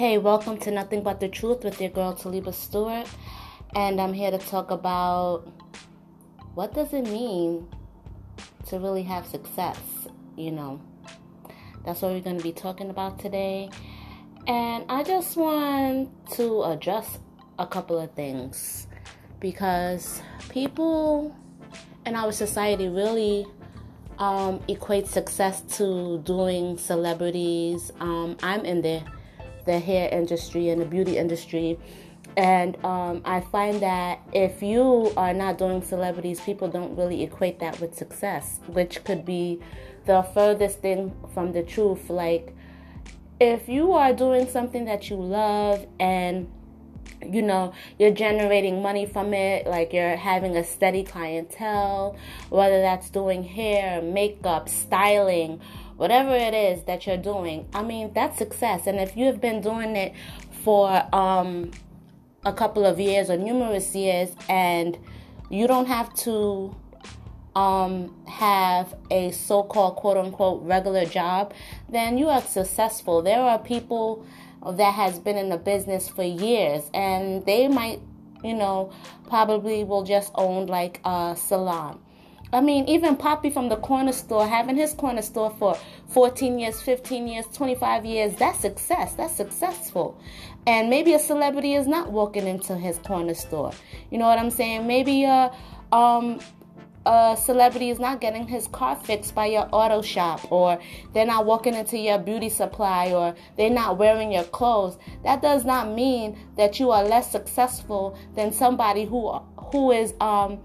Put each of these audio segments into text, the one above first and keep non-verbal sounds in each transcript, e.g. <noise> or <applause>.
Hey, welcome to Nothing But the Truth with your girl Taliba Stewart, and I'm here to talk about what does it mean to really have success. You know, that's what we're going to be talking about today, and I just want to address a couple of things because people in our society really um, equate success to doing celebrities. Um, I'm in there the hair industry and the beauty industry. And um, I find that if you are not doing celebrities, people don't really equate that with success, which could be the furthest thing from the truth. Like, if you are doing something that you love and you know you're generating money from it like you're having a steady clientele whether that's doing hair makeup styling whatever it is that you're doing, I mean, that's success. And if you've been doing it for um, a couple of years or numerous years and you don't have to um, have a so called quote unquote regular job, then you are successful. There are people that has been in the business for years and they might, you know, probably will just own like a salon I mean, even Poppy from the corner store, having his corner store for 14 years, 15 years, 25 years, that's success. That's successful. And maybe a celebrity is not walking into his corner store. You know what I'm saying? Maybe a, um, a celebrity is not getting his car fixed by your auto shop, or they're not walking into your beauty supply, or they're not wearing your clothes. That does not mean that you are less successful than somebody who who is um,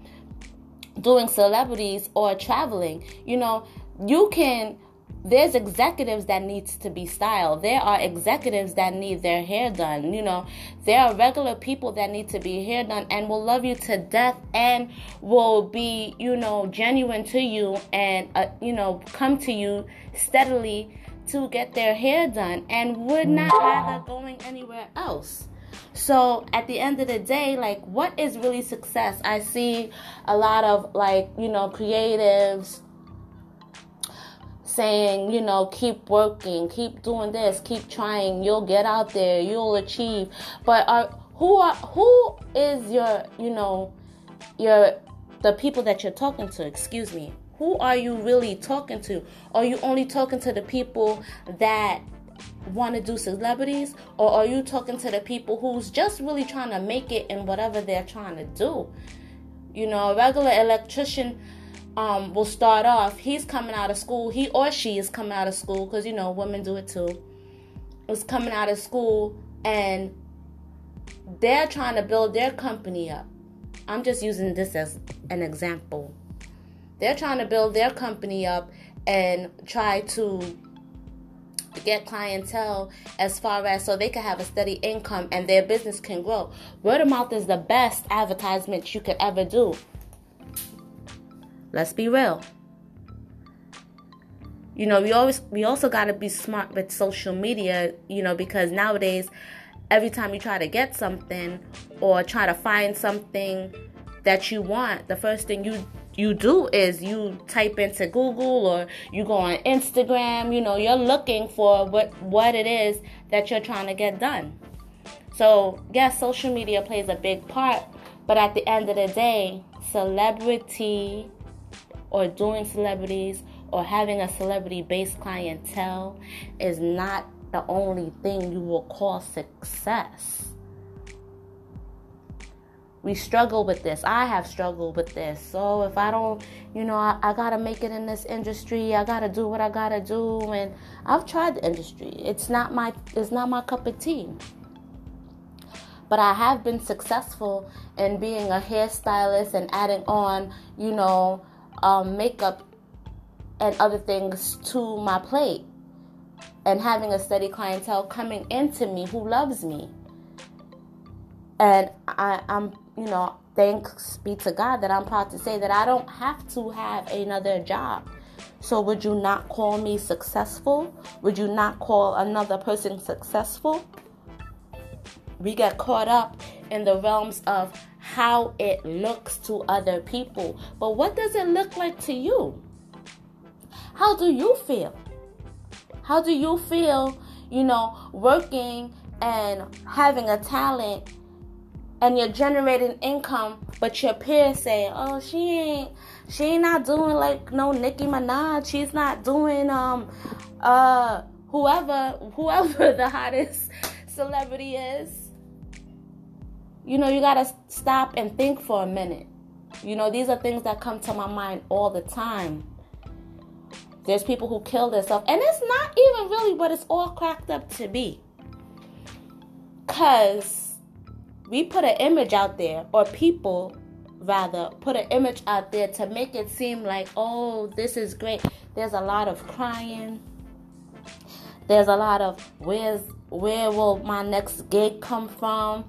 doing celebrities or traveling. You know, you can there's executives that needs to be styled there are executives that need their hair done you know there are regular people that need to be hair done and will love you to death and will be you know genuine to you and uh, you know come to you steadily to get their hair done and would not rather going anywhere else so at the end of the day, like what is really success? I see a lot of like, you know, creatives saying, you know, keep working, keep doing this, keep trying, you'll get out there, you'll achieve. But are who are who is your, you know, your the people that you're talking to, excuse me. Who are you really talking to? Are you only talking to the people that want to do celebrities or are you talking to the people who's just really trying to make it in whatever they're trying to do? You know a regular electrician um, will start off he's coming out of school he or she is coming out of school because you know women do it too is coming out of school and they're trying to build their company up. I'm just using this as an example. They're trying to build their company up and try to get clientele as far as so they can have a steady income and their business can grow. Word of mouth is the best advertisement you could ever do. Let's be real. You know, we always we also got to be smart with social media, you know, because nowadays every time you try to get something or try to find something that you want, the first thing you you do is you type into Google or you go on Instagram, you know, you're looking for what what it is that you're trying to get done. So, yes, social media plays a big part, but at the end of the day, celebrity or doing celebrities or having a celebrity based clientele is not the only thing you will call success we struggle with this. I have struggled with this. So if I don't, you know, I, I, gotta make it in this industry. I gotta do what I gotta do. And I've tried the industry. It's not my it's not my cup of tea. But I have been successful in being a hairstylist and adding on, you know, um, makeup and other things to my plate. And having a steady clientele coming into me who loves me. And I, I'm you know, thanks be to God that I'm proud to say that I don't have to have another job. So, would you not call me successful? Would you not call another person successful? We get caught up in the realms of how it looks to other people. But what does it look like to you? How do you feel? How do you feel, you know, working and having a talent and you're generating income, but your peers say, "Oh, she ain't, she ain't not doing like no Nicki Minaj. She's not doing um, uh, whoever, <laughs> whoever the hottest celebrity is." You know, you gotta stop and think for a minute. You know, these are things that come to my mind all the time. There's people who kill themselves, and it's not even really what it's all cracked up to be. Because we put an image out there, or people rather put an image out there to make it seem like, oh, this is great. There's a lot of crying. There's a lot of where's where will my next gig come from?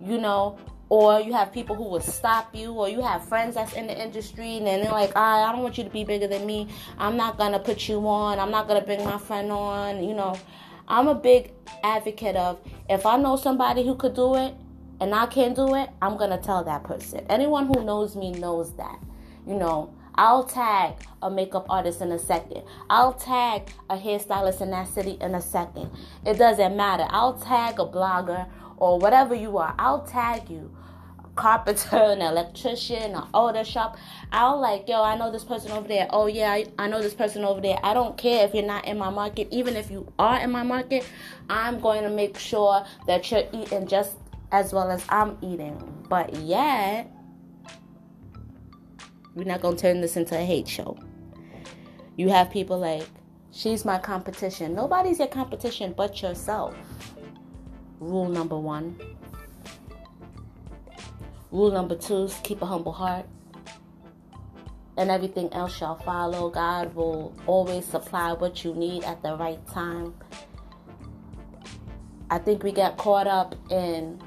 You know, or you have people who will stop you, or you have friends that's in the industry and they're like, I, I don't want you to be bigger than me. I'm not gonna put you on. I'm not gonna bring my friend on. You know, I'm a big advocate of if I know somebody who could do it, and I can't do it, I'm gonna tell that person. Anyone who knows me knows that. You know, I'll tag a makeup artist in a second. I'll tag a hairstylist in that city in a second. It doesn't matter. I'll tag a blogger or whatever you are. I'll tag you. A carpenter, an electrician, an auto shop. I'll like, yo, I know this person over there. Oh yeah, I, I know this person over there. I don't care if you're not in my market. Even if you are in my market, I'm going to make sure that you're eating just as well as I'm eating. But yet, we're not going to turn this into a hate show. You have people like, she's my competition. Nobody's your competition but yourself. Rule number one. Rule number two is keep a humble heart. And everything else shall follow. God will always supply what you need at the right time. I think we get caught up in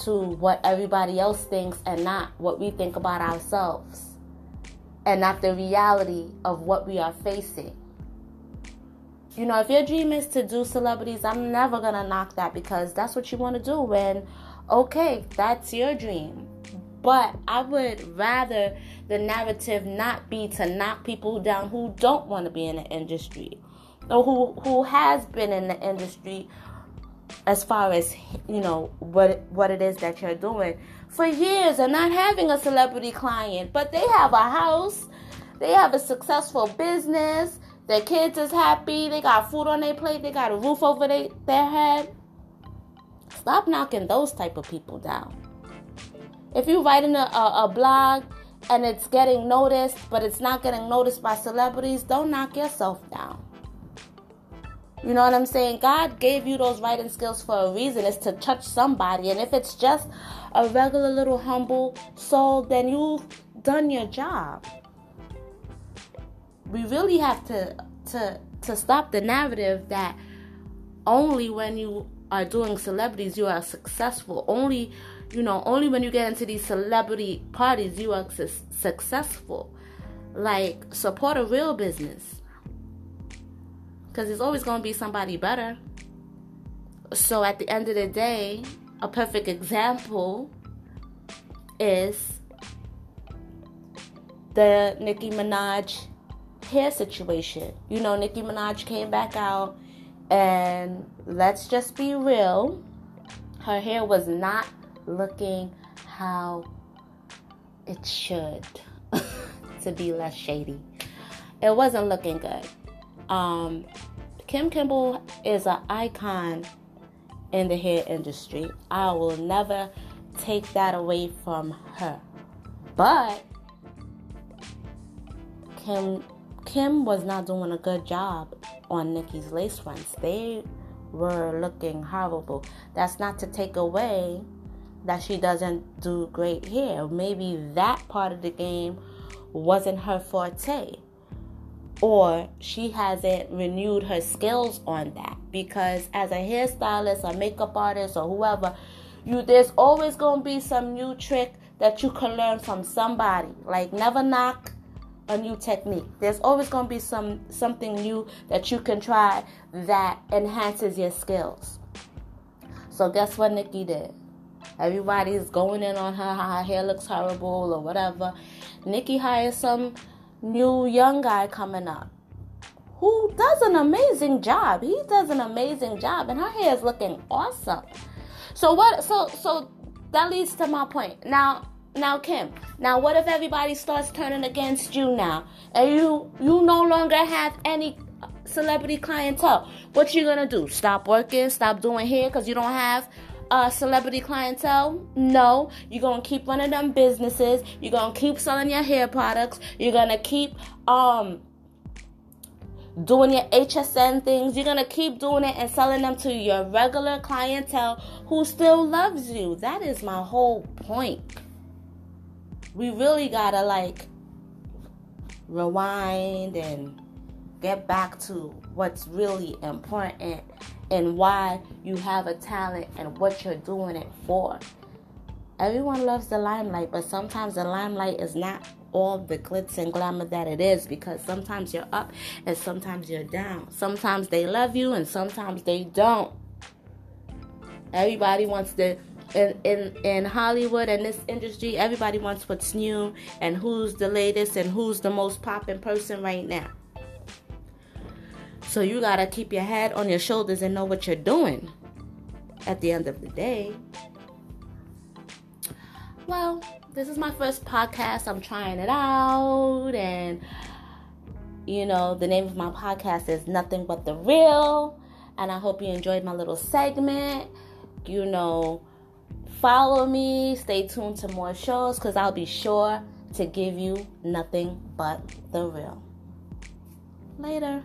to what everybody else thinks and not what we think about ourselves and not the reality of what we are facing. You know, if your dream is to do celebrities, I'm never going to knock that because that's what you want to do. And okay, that's your dream. But I would rather the narrative not be to knock people down who don't want to be in the industry or who who has been in the industry as far as you know what what it is that you're doing for years and not having a celebrity client. But they have a house. They have a successful business. Their kids is happy. They got food on their plate. They got a roof over they, their head. Stop knocking those type of people down. If you're writing a, a, a blog and it's getting noticed but it's not getting noticed by celebrities don't knock yourself down you know what I'm saying? God gave you those writing skills for a reason. It's to touch somebody. And if it's just a regular little humble soul, then you've done your job. We really have to to to stop the narrative that only when you are doing celebrities you are successful. Only you know, only when you get into these celebrity parties you are su- successful. Like support a real business because there's always going to be somebody better. So at the end of the day, a perfect example is the Nicki Minaj hair situation. You know, Nicki Minaj came back out, and let's just be real, her hair was not looking how it should, <laughs> to be less shady. It wasn't looking good. Um, Kim Kimble is an icon in the hair industry. I will never take that away from her. But Kim Kim was not doing a good job on Nicki's lace fronts. They were looking horrible. That's not to take away that she doesn't do great hair. Maybe that part of the game wasn't her forte or she hasn't renewed her skills on that. Because as a hairstylist or makeup artist or whoever you there's always going to be some new trick that you can learn from somebody. Like never knock a new technique. There's always going to be some something new that you can try that enhances your skills. So guess what Nicki did? Everybody's going in on her how her hair looks horrible or whatever. Nicki hired some new young guy coming up who does an amazing job. He does an amazing job, and her hair is looking awesome. So what? So so that leads to my point. Now now Kim. Now what if everybody starts turning against you now, and you you no longer have any celebrity clientele? What you gonna do? Stop working? Stop doing hair because you don't have uh, celebrity clientele? No. You're going to keep running them businesses. You're going to keep selling your hair products. You're going to keep um, doing your HSN things. You're going to keep doing it and selling them to your regular clientele who still loves you. That is my whole point. We really got to like rewind and get back to what's really important and why you have a talent and what you're doing it for. Everyone loves the limelight, but sometimes the limelight is not all the glitz and glamour that it is because sometimes you're up and sometimes you're down. Sometimes they love you and sometimes they don't. Everybody wants to in, in in Hollywood and this industry, everybody wants what's new and who's the latest and who's the most popping person right now. So you got to keep your head on your shoulders and know what you're doing at the end of the day. Well, this is my first podcast. I'm trying it out. And, you know, the name of my podcast is Nothing But the Real. And I hope you enjoyed my little segment. You know, follow me. Stay tuned to more shows because I'll be sure to give you nothing but the real. Later.